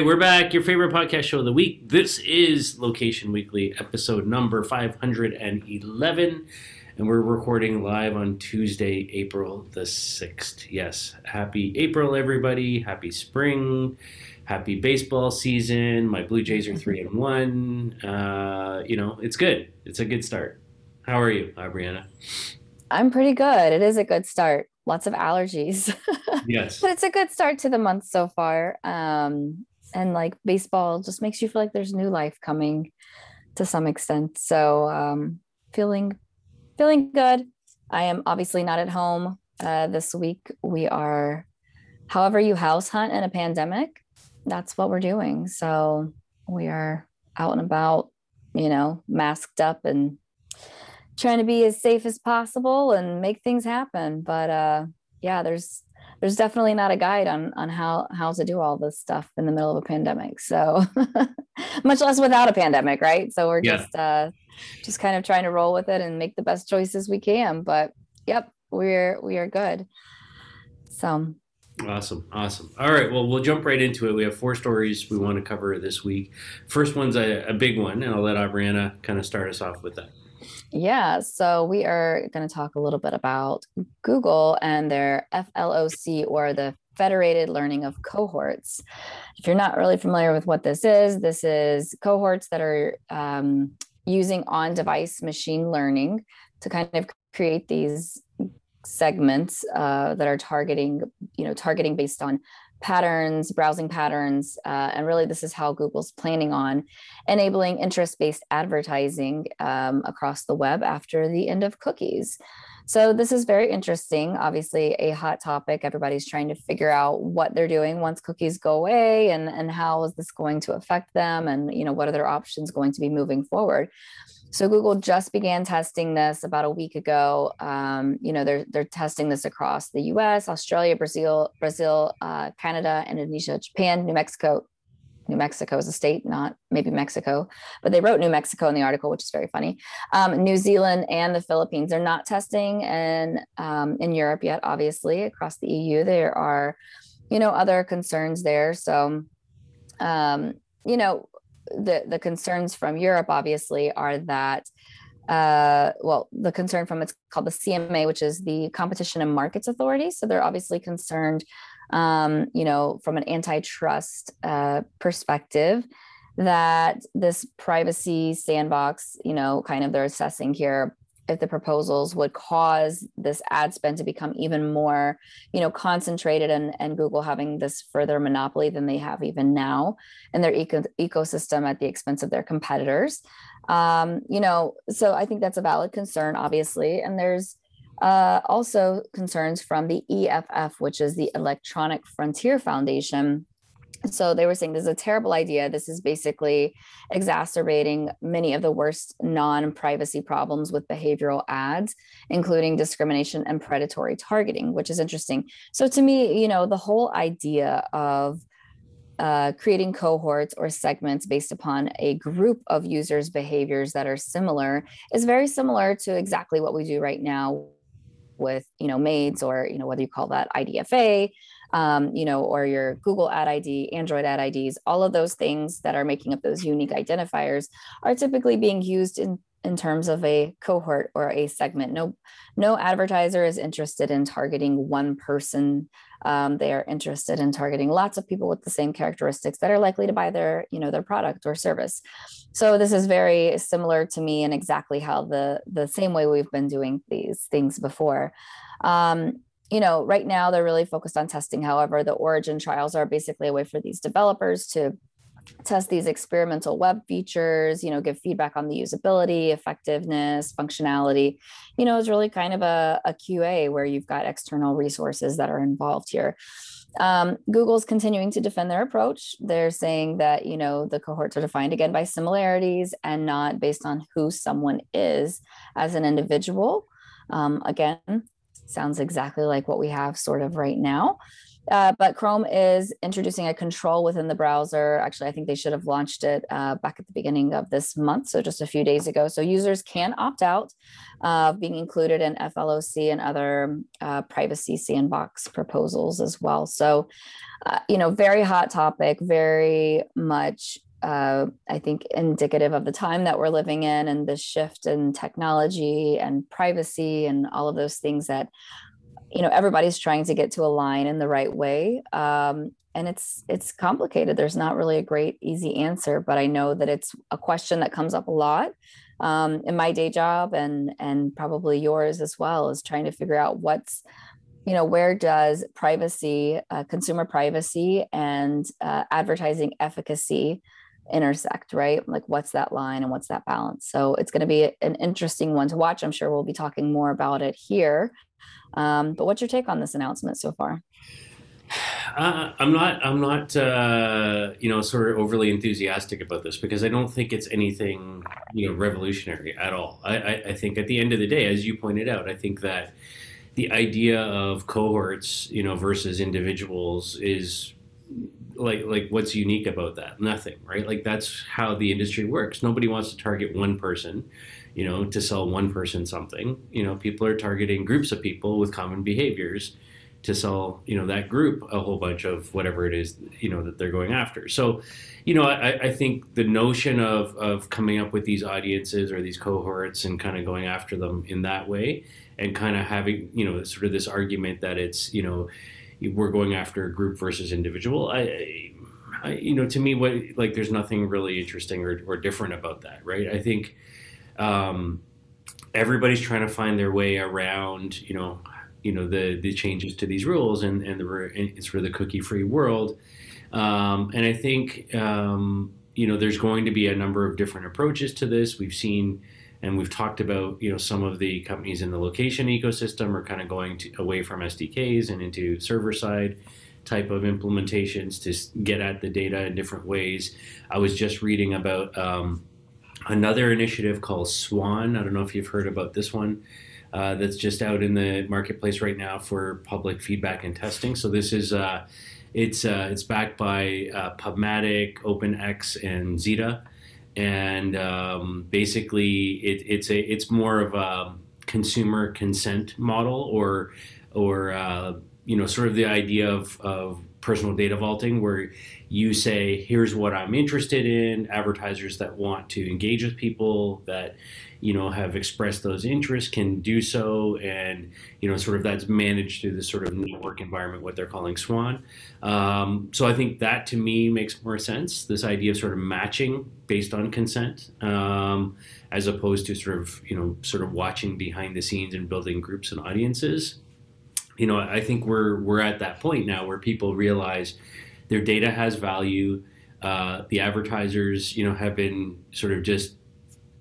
Right, we're back. Your favorite podcast show of the week. This is Location Weekly, episode number 511. And we're recording live on Tuesday, April the 6th. Yes, happy April, everybody. Happy spring. Happy baseball season. My Blue Jays are three and one. Uh, you know, it's good. It's a good start. How are you, Brianna? I'm pretty good. It is a good start. Lots of allergies. Yes. but it's a good start to the month so far. Um, and like baseball just makes you feel like there's new life coming to some extent. So um, feeling feeling good. I am obviously not at home uh, this week. We are, however, you house hunt in a pandemic. That's what we're doing. So we are out and about, you know, masked up and trying to be as safe as possible and make things happen. But uh, yeah, there's there's definitely not a guide on on how how to do all this stuff in the middle of a pandemic so much less without a pandemic right so we're yeah. just uh just kind of trying to roll with it and make the best choices we can but yep we're we are good so Awesome. Awesome. All right. Well, we'll jump right into it. We have four stories we want to cover this week. First one's a, a big one, and I'll let Abriana kind of start us off with that. Yeah, so we are going to talk a little bit about Google and their FLOC or the Federated Learning of Cohorts. If you're not really familiar with what this is, this is cohorts that are um, using on device machine learning to kind of create these segments uh, that are targeting, you know, targeting based on patterns, browsing patterns, uh, and really this is how Google's planning on enabling interest-based advertising um, across the web after the end of cookies. So this is very interesting. Obviously, a hot topic. Everybody's trying to figure out what they're doing once cookies go away, and and how is this going to affect them, and you know what are their options going to be moving forward. So Google just began testing this about a week ago. Um, you know, they're they're testing this across the U.S., Australia, Brazil, Brazil, uh, Canada, Indonesia, Japan, New Mexico. New Mexico is a state, not maybe Mexico, but they wrote New Mexico in the article, which is very funny. Um, New Zealand and the Philippines. They're not testing in um, in Europe yet. Obviously, across the EU, there are, you know, other concerns there. So, um, you know, the the concerns from Europe obviously are that uh, well, the concern from it's called the CMA, which is the Competition and Markets Authority. So they're obviously concerned, um, you know, from an antitrust uh, perspective, that this privacy sandbox, you know, kind of they're assessing here if the proposals would cause this ad spend to become even more you know concentrated and, and google having this further monopoly than they have even now in their eco- ecosystem at the expense of their competitors. Um, you know so i think that's a valid concern obviously and there's uh, also concerns from the eff which is the electronic frontier foundation so they were saying this is a terrible idea. This is basically exacerbating many of the worst non privacy problems with behavioral ads, including discrimination and predatory targeting, which is interesting. So to me, you know, the whole idea of uh, creating cohorts or segments based upon a group of users' behaviors that are similar is very similar to exactly what we do right now with you know MAIDs or you know whether you call that idfa um, you know, or your Google Ad ID, Android Ad IDs, all of those things that are making up those unique identifiers are typically being used in in terms of a cohort or a segment. No, no advertiser is interested in targeting one person. Um, they are interested in targeting lots of people with the same characteristics that are likely to buy their, you know, their product or service. So this is very similar to me and exactly how the the same way we've been doing these things before. Um, you know, right now they're really focused on testing. However, the origin trials are basically a way for these developers to test these experimental web features, you know, give feedback on the usability, effectiveness, functionality. You know, it's really kind of a, a QA where you've got external resources that are involved here. Um, Google's continuing to defend their approach. They're saying that, you know, the cohorts are defined again by similarities and not based on who someone is as an individual. Um, again, sounds exactly like what we have sort of right now. Uh, but Chrome is introducing a control within the browser. Actually, I think they should have launched it uh, back at the beginning of this month, so just a few days ago. So users can opt out of being included in FLOC and other uh, privacy sandbox proposals as well. So, uh, you know, very hot topic, very much uh, I think, indicative of the time that we're living in and the shift in technology and privacy and all of those things that, you know, everybody's trying to get to align in the right way. Um, and it's it's complicated. There's not really a great easy answer, but I know that it's a question that comes up a lot um, in my day job and and probably yours as well is trying to figure out what's you know where does privacy uh, consumer privacy and uh, advertising efficacy intersect, right? Like, what's that line and what's that balance? So, it's going to be an interesting one to watch. I'm sure we'll be talking more about it here. Um, but what's your take on this announcement so far? Uh, I'm not. I'm not. Uh, you know, sort of overly enthusiastic about this because I don't think it's anything you know revolutionary at all. I, I, I think at the end of the day, as you pointed out, I think that the idea of cohorts, you know, versus individuals is like like what's unique about that? Nothing right? Like that's how the industry works. Nobody wants to target one person you know to sell one person something. You know people are targeting groups of people with common behaviors to sell you know that group a whole bunch of whatever it is you know that they're going after. So you know i, I think the notion of of coming up with these audiences or these cohorts and kind of going after them in that way and kind of having you know sort of this argument that it's you know we're going after group versus individual. I, I, you know, to me, what like there's nothing really interesting or, or different about that, right? I think um, everybody's trying to find their way around, you know, you know the the changes to these rules and and the it's for the cookie free world, um, and I think um, you know there's going to be a number of different approaches to this. We've seen and we've talked about you know some of the companies in the location ecosystem are kind of going to, away from SDKs and into server side type of implementations to get at the data in different ways. I was just reading about um, another initiative called Swan. I don't know if you've heard about this one. Uh, that's just out in the marketplace right now for public feedback and testing. So this is uh, it's uh, it's backed by uh, Pubmatic, OpenX, and Zeta and um, basically it, it's a it's more of a consumer consent model or or uh, you know sort of the idea of, of personal data vaulting where you say here's what i'm interested in advertisers that want to engage with people that you know have expressed those interests can do so and you know sort of that's managed through this sort of network environment what they're calling swan. Um, so i think that to me makes more sense this idea of sort of matching based on consent um, as opposed to sort of you know sort of watching behind the scenes and building groups and audiences. You know i think we're we're at that point now where people realize their data has value uh, the advertisers you know have been sort of just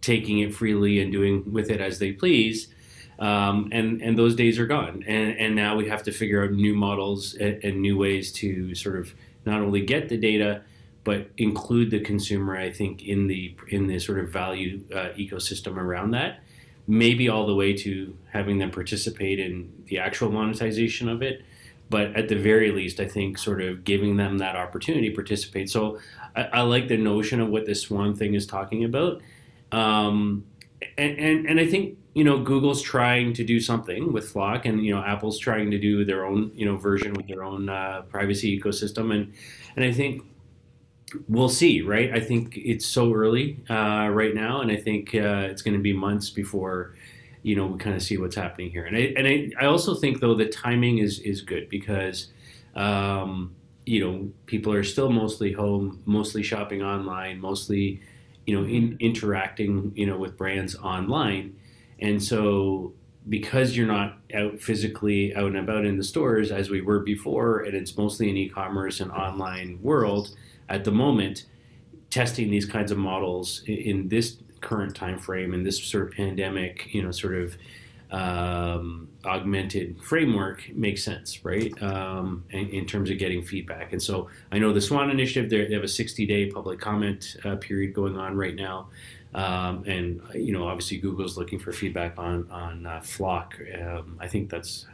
taking it freely and doing with it as they please. Um, and and those days are gone. And and now we have to figure out new models and, and, new ways to sort of not only get the data, but include the consumer. I think in the in the sort of value uh, ecosystem around that. Maybe all the way to having them participate in the actual monetization of it, but at the very least, I think sort of giving them that opportunity to participate. So I, I like the notion of what this Swan thing is talking about um, and, and, and I think you know Google's trying to do something with FLoC, and you know Apple's trying to do their own you know version with their own uh, privacy ecosystem, and and I think we'll see, right? I think it's so early uh, right now, and I think uh, it's going to be months before you know we kind of see what's happening here. And I and I, I also think though the timing is is good because. Um, you know, people are still mostly home, mostly shopping online, mostly you know, in, interacting, you know, with brands online. And so because you're not out physically out and about in the stores as we were before, and it's mostly an e-commerce and online world at the moment, testing these kinds of models in, in this current time frame and this sort of pandemic, you know, sort of um, augmented framework makes sense, right? Um, in, in, terms of getting feedback. And so I know the Swan Initiative, they have a 60 day public comment uh, period going on right now. Um, and you know, obviously, Google's looking for feedback on on uh, FLoC. Um, I think that's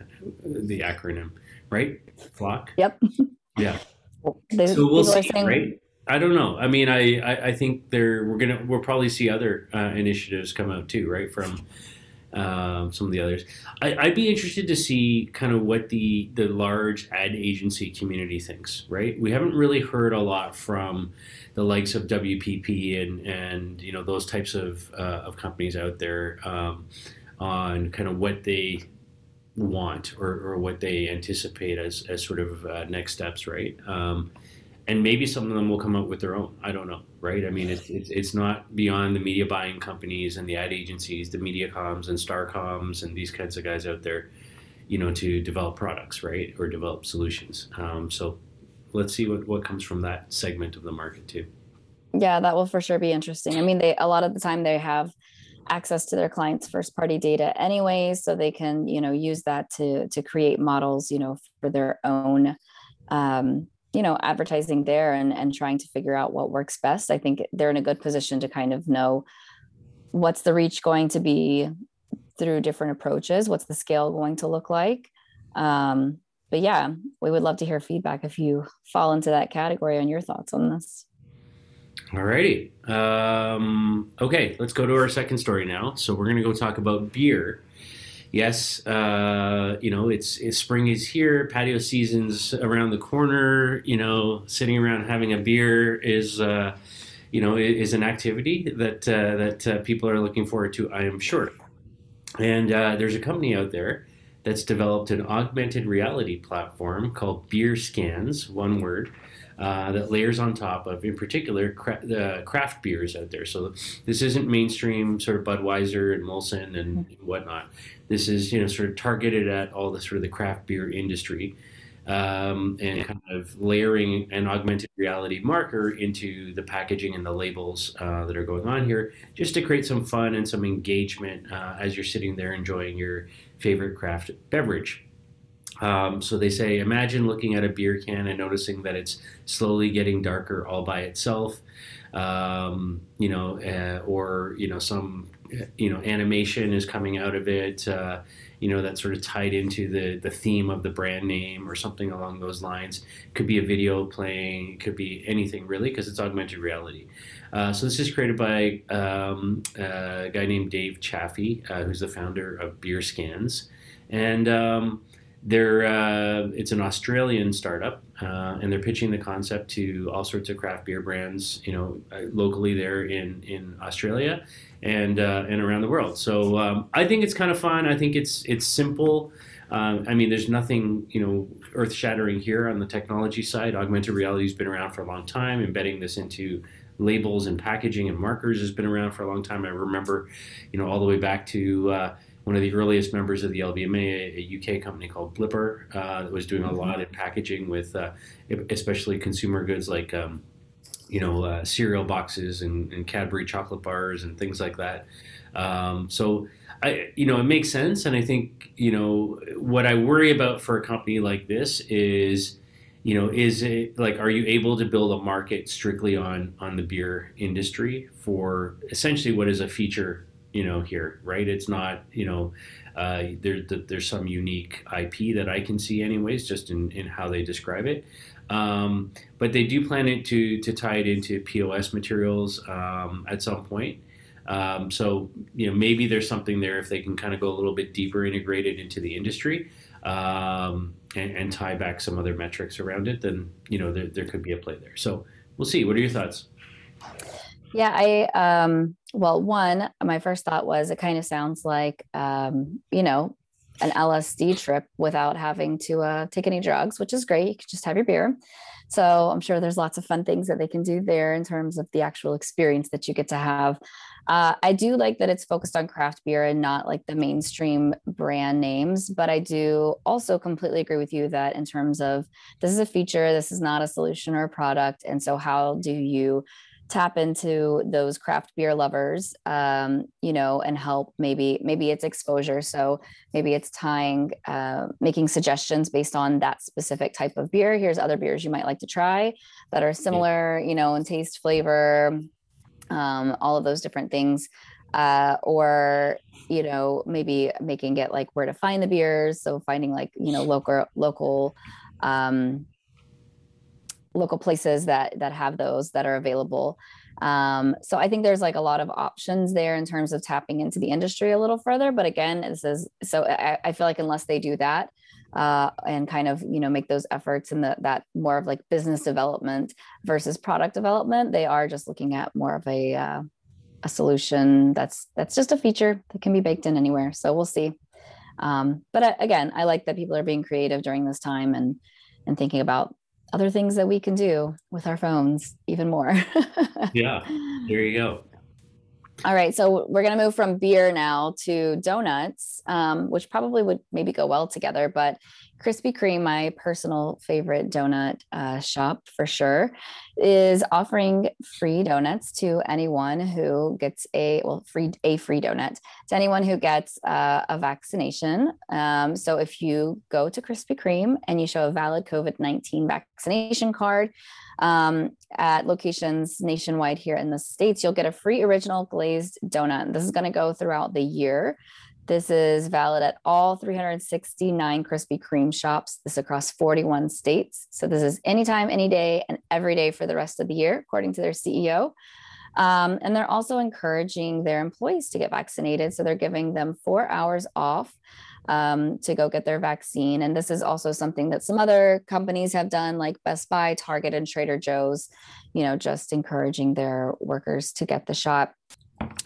the acronym right? Flock. Yep. Yeah. They- So we'll see, saying- right? I don't know. I mean, I, I, I think there we're gonna we'll probably see other uh, initiatives come out too, right? From um, some of the others. I, I'd be interested to see kind of what the the large ad agency community thinks, right? We haven't really heard a lot from the likes of WPP and and you know those types of uh, of companies out there um, on kind of what they want or, or what they anticipate as, as sort of uh, next steps, right? Um, and maybe some of them will come out with their own. I don't know, right? I mean, it's it's, it's not beyond the media buying companies and the ad agencies, the MediaComs and Starcoms and these kinds of guys out there, you know, to develop products, right, or develop solutions. Um, so let's see what, what comes from that segment of the market too. Yeah, that will for sure be interesting. I mean, they a lot of the time they have access to their clients' first party data anyway, so they can, you know, use that to to create models, you know, for their own um, you know, advertising there and and trying to figure out what works best. I think they're in a good position to kind of know what's the reach going to be through different approaches, what's the scale going to look like. Um, but yeah, we would love to hear feedback if you fall into that category on your thoughts on this. Alrighty. Um, okay, let's go to our second story now. So we're going to go talk about beer. Yes, uh, you know it's, it's spring is here. Patio season's around the corner. You know, sitting around having a beer is, uh, you know, is an activity that uh, that uh, people are looking forward to. I am sure. And uh, there's a company out there that's developed an augmented reality platform called Beer Scans, one word, uh, that layers on top of, in particular, cra- the craft beers out there. So this isn't mainstream sort of Budweiser and Molson and whatnot. This is you know sort of targeted at all the sort of the craft beer industry. Um, and kind of layering an augmented reality marker into the packaging and the labels uh, that are going on here, just to create some fun and some engagement uh, as you're sitting there enjoying your favorite craft beverage. Um, so they say, imagine looking at a beer can and noticing that it's slowly getting darker all by itself, um, you know, uh, or you know some you know animation is coming out of it, uh, you know, that's sort of tied into the the theme of the brand name or something along those lines. Could be a video playing, could be anything really, because it's augmented reality. Uh, so this is created by um, a guy named Dave Chaffee, uh, who's the founder of Beer Scans, and um, they're uh, it's an Australian startup, uh, and they're pitching the concept to all sorts of craft beer brands, you know, uh, locally there in in Australia and uh, and around the world. So um, I think it's kind of fun. I think it's it's simple. Um, I mean, there's nothing you know earth shattering here on the technology side. Augmented reality has been around for a long time. Embedding this into labels and packaging and markers has been around for a long time. I remember, you know, all the way back to uh, one of the earliest members of the LBMA, a, UK company called Blippar, uh, that was doing a lot in packaging with, uh, especially consumer goods like, um, you know, uh, cereal boxes and, and Cadbury chocolate bars and things like that. Um, so, I, you know, it makes sense, and I think, you know, what I worry about for a company like this is, you know, is it like, are you able to build a market strictly on on the beer industry for essentially what is a feature you know here right? It's not you know uh, there, there's some unique ip that i can see anyways just in, in how they describe it. Um, but they do plan it to to tie it into pos materials um, at some point. Um, so you know maybe there's something there if they can kind of go a little bit deeper integrated into the industry um, and, and tie back some other metrics around it then you know there, there could be a play there. So we'll see. What are your thoughts Yeah, I um well, one, my first thought was it kind of sounds like um, you know, an LSD trip without having to uh, take any drugs, which is great. You can just have your beer. So I'm sure there's lots of fun things that they can do there in terms of the actual experience that you get to have. Uh, I do like that it's focused on craft beer and not like the mainstream brand names, but I do also completely agree with you that in terms of this is a feature, this is not a solution or a product. And so, how do you tap into those craft beer lovers um, you know and help maybe maybe it's exposure. So maybe it's tying uh, making suggestions based on that specific type of beer. Here's other beers you might like to try that are similar you know in taste flavor um, all of those different things. Uh, or you know maybe making it like where to find the beers. So finding like you know local local um, local places that that have those that are available. Um, so i think there's like a lot of options there in terms of tapping into the industry a little further but again this is so i, I feel like unless they do that uh, and kind of you know make those efforts in that more of like business development versus product development they are just looking at more of a uh, a solution that's that's just a feature that can be baked in anywhere. So we'll see. Um, but I, again i like that people are being creative during this time and and thinking about other things that we can do with our phones even more yeah there you go all right, so we're going to move from beer now to donuts, um, which probably would maybe go well together. But Krispy Kreme, my personal favorite donut uh, shop for sure, is offering free donuts to anyone who gets a well free a free donut to anyone who gets uh, a vaccination. Um, so if you go to Krispy Kreme and you show a valid COVID nineteen vaccination card, um, at locations nationwide here in the States, you'll get a free original glazed donut. This is going to go throughout the year. This is valid at all 369 Krispy Kreme shops. This across 41 states. So this is anytime, any day, and every day for the rest of the year, according to their CEO. Um, and they're also encouraging their employees to get vaccinated. So they're giving them four hours off um, to go get their vaccine. And this is also something that some other companies have done, like Best Buy, Target, and Trader Joe's, you know, just encouraging their workers to get the shot.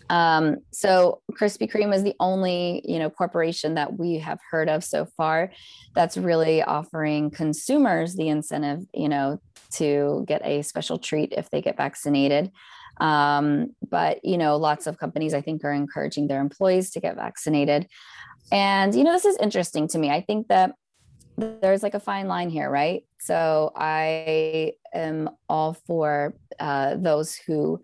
Um, so Krispy Kreme is the only, you know, corporation that we have heard of so far that's really offering consumers the incentive, you know, to get a special treat if they get vaccinated. Um, but you know, lots of companies I think are encouraging their employees to get vaccinated. And, you know, this is interesting to me. I think that there's like a fine line here, right? So I am all for uh, those who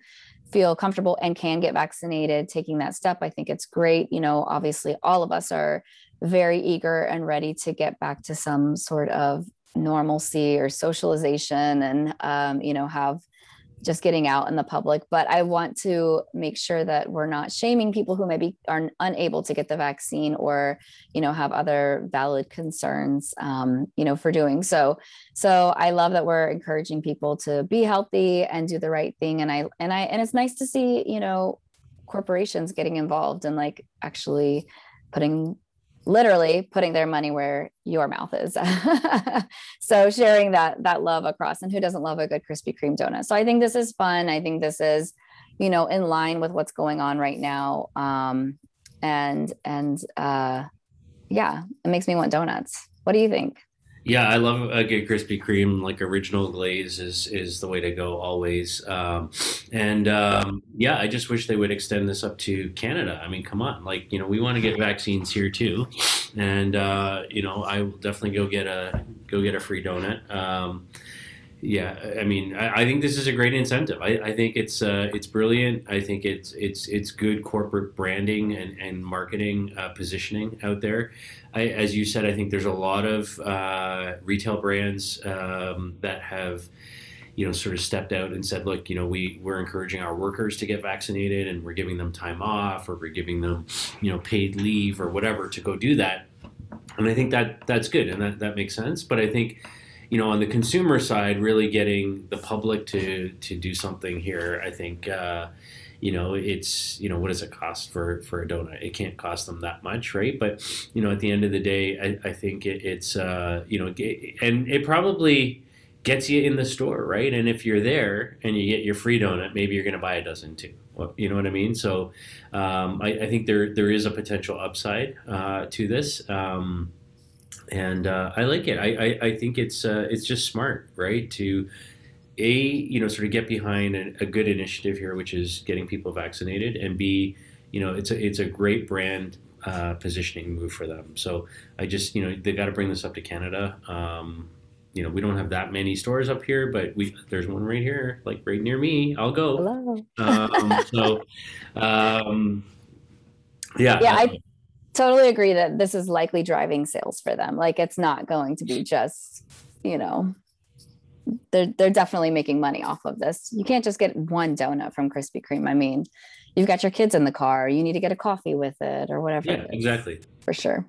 feel comfortable and can get vaccinated taking that step. I think it's great. You know, obviously, all of us are very eager and ready to get back to some sort of normalcy or socialization and, um, you know, have just getting out in the public but i want to make sure that we're not shaming people who maybe are unable to get the vaccine or you know have other valid concerns um, you know for doing so. So i love that we're encouraging people to be healthy and do the right thing. And i and i and it's nice to see you know corporations getting involved and like actually putting literally putting their money where your mouth is. so sharing that that love across and who doesn't love a good Krispy Kreme donut. So I think this is fun. I think this is, you know, in line with what's going on right now. Um, and and uh yeah, it makes me want donuts. What do you think? Yeah, I love a good Krispy Kreme. Like original glaze is is the way to go always. Um, and um, yeah, I just wish they would extend this up to Canada. I mean, come on, like you know, we want to get vaccines here too, and uh, you know, I will definitely go get a go get a free donut. Um, yeah, I mean, I, I, think this is a great incentive. I, I think it's uh, it's brilliant. I think it's it's it's good corporate branding and and marketing uh, positioning out there. I, as you said, I think there's a lot of uh, retail brands um, that have you know sort of stepped out and said look you know we we're encouraging our workers to get vaccinated and we're giving them time off or we're giving them you know paid leave or whatever to go do that and i think that that's good and that that makes sense but i think you know, on the consumer side, really getting the public to to do something here, I think, uh, you know, it's you know, what does it cost for for a donut? It can't cost them that much, right? But you know, at the end of the day, I, I think it, it's uh, you know, and it probably gets you in the store, right? And if you're there and you get your free donut, maybe you're going to buy a dozen too. You know what I mean? So um, I, I, think there there is a potential upside uh, to this. Um, and uh, I like it. I, I, I think it's uh, it's just smart, right? To a you know sort of get behind a, a, good initiative here, which is getting people vaccinated, and b you know it's a it's a great brand uh, positioning move for them. So I just you know they got to bring this up to Canada. Um, you know we don't have that many stores up here, but we there's one right here, like right near me. I'll go. Hello. Um, so um, yeah. Yeah. I- totally agree that this is likely driving sales for them. Like it's not going to be just, you know, they're they're definitely making money off of this. You can't just get one donut from Krispy Kreme. I mean, you've got your kids in the car. You need to get a coffee with it or whatever. Yeah, exactly. For sure.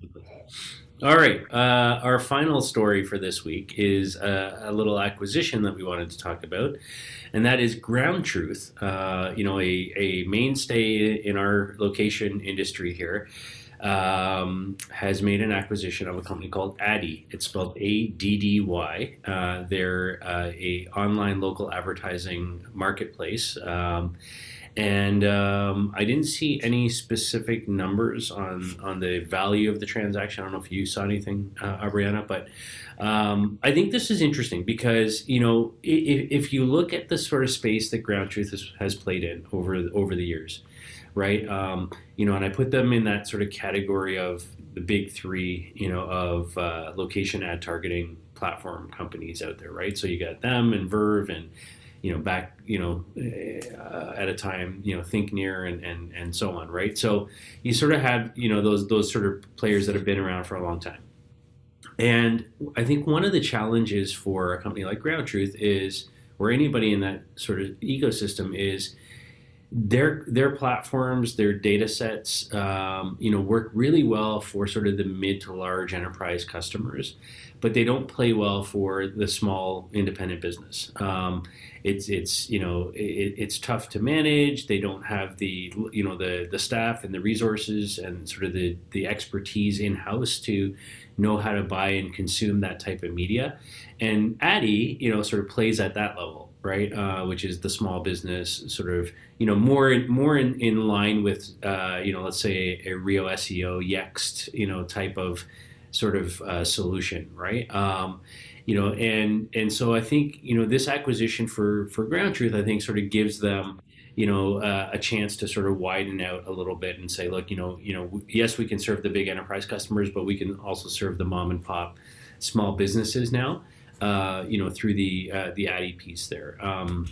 All right. Uh, our final story for this week is a, a, little acquisition that we wanted to talk about, and that is Ground Truth. Uh, you know, a, a mainstay in our location industry here um, has made an acquisition of a company called Addy. It's spelled A D D Y. Uh, they're uh, a online local advertising marketplace. Um, and um, I didn't see any specific numbers on on the value of the transaction. I don't know if you saw anything, uh, but um, I think this is interesting because you know if, if, you look at the sort of space that Ground Truth has, has played in over over the years, right? Um, you know, and I put them in that sort of category of the big three, you know, of uh, location ad targeting platform companies out there, right? So you got them and Verve and you know back you know uh, at a time you know ThinkNear and and and so on, right? So you sort of have you know those those sort of players that have been around for a long time. And I think one of the challenges for a company like Ground Truth is, or anybody in that sort of ecosystem is their their platforms, their data sets, um, you know, work really well for sort of the mid to large enterprise customers, but they don't play well for the small independent business. Um, it's it's you know it, it's tough to manage. They don't have the you know the the staff and the resources and sort of the the expertise in house to know how to buy and consume that type of media. And Addy, you know, sort of plays at that level right? Uh, which is the small business sort of, you know, more more in, in line with, uh, you know, let's say a, Rio SEO Yext, you know, type of sort of uh, solution, right? Um, you know, and and so I think you know this acquisition for for Ground Truth, I think, sort of gives them you know uh, a chance to sort of widen out a little bit and say look you know you know yes we can serve the big enterprise customers but we can also serve the mom and pop small businesses now uh, you know, through the uh, the Addy piece there. Um,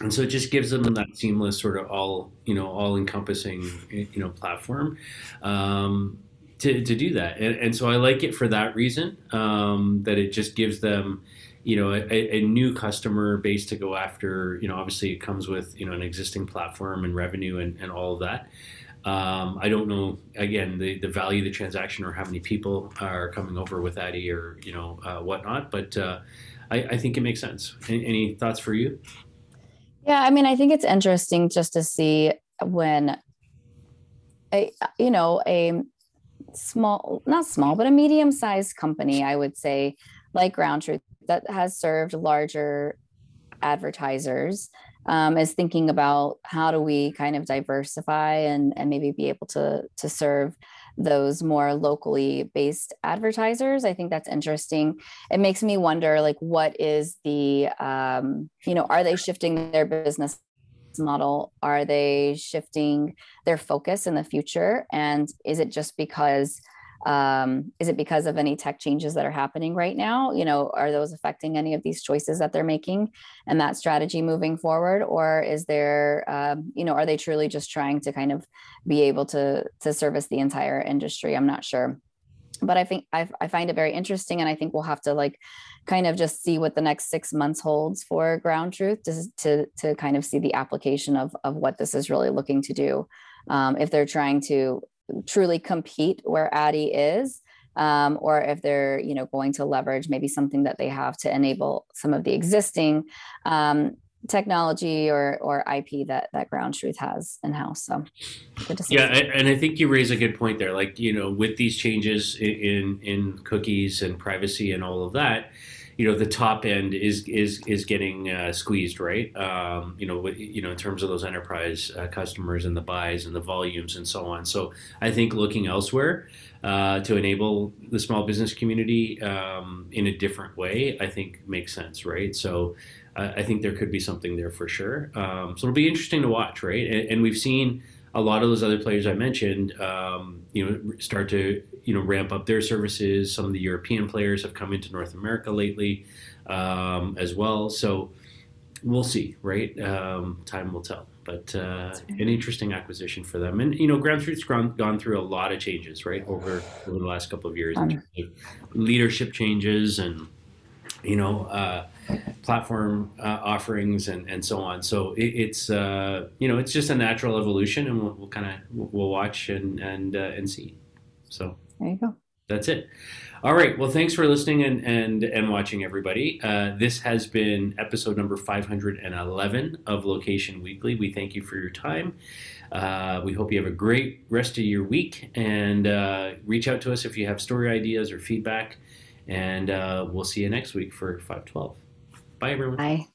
and so it just gives them that seamless sort of all you know all encompassing you know platform um, to, to do that. And, and so i like it for that reason um, that it just gives them you know a, a, new customer base to go after. You know obviously it comes with you know an existing platform and revenue and, and all of that um, I don't know again the, the value of the transaction or how many people are coming over with Addy or you know uh, whatnot, but uh, I, I, think it makes sense. Any, any, thoughts for you? Yeah, I mean, I think it's interesting just to see when a you know a small, not small, but a medium sized company, I would say, like Ground Truth, that has served larger advertisers um, is thinking about how do we kind of diversify and, and maybe be able to, to serve those more locally based advertisers. I think that's interesting. It makes me wonder, like, what is the, um, you know, are they shifting their business model? Are they shifting their focus in the future? And is it just because um, is it because of any tech changes that are happening right now? You know are those affecting any of these choices that they're making and that strategy moving forward? Or is there um, you know are they truly just trying to kind of be able to to service the entire industry? I'm not sure. But i think I, I find it very interesting and i think we'll have to like kind of just see what the next six months holds for ground truth to, to, to kind of see the application of, of what this is really looking to do um, if they're trying to truly compete where Addy is, um, or if they're you know going to leverage maybe something that they have to enable some of the existing um, technology or or IP that that Ground Truth has in house. So yeah, and I think you raise a good point there. Like you know, with these changes in in cookies and privacy and all of that, you know the top end is is is getting uh, squeezed, right? Um, you know, you know, in terms of those enterprise uh, customers and the buys and the volumes and so on. So I think looking elsewhere uh, to enable the small business community um, in a different way, I think makes sense, right? So I think there could be something there for sure. Um, so it'll be interesting to watch, right? And, and we've seen a lot of those other players I mentioned, um, you know, start to you know ramp up their services. Some of the European players have come into North America lately um, as well. So we'll see, right? Um, time will tell. But uh, an interesting acquisition for them, and you know, Ground Truth's gone, gone through a lot of changes, right, over over the last couple of years, in terms of leadership changes and you know, uh, platform uh, offerings and, and so on. So it, it's uh, you know it's just a natural evolution, and we'll, we'll kind of we'll watch and and uh, and see. So there you go. That's it. All right. Well, thanks for listening and and and watching, everybody. Uh, this has been episode number 511 of Location Weekly. We thank you for your time. Uh, we hope you have a great rest of your week and uh, reach out to us if you have story ideas or feedback. And uh, we'll see you next week for 512. Bye, everyone. Bye.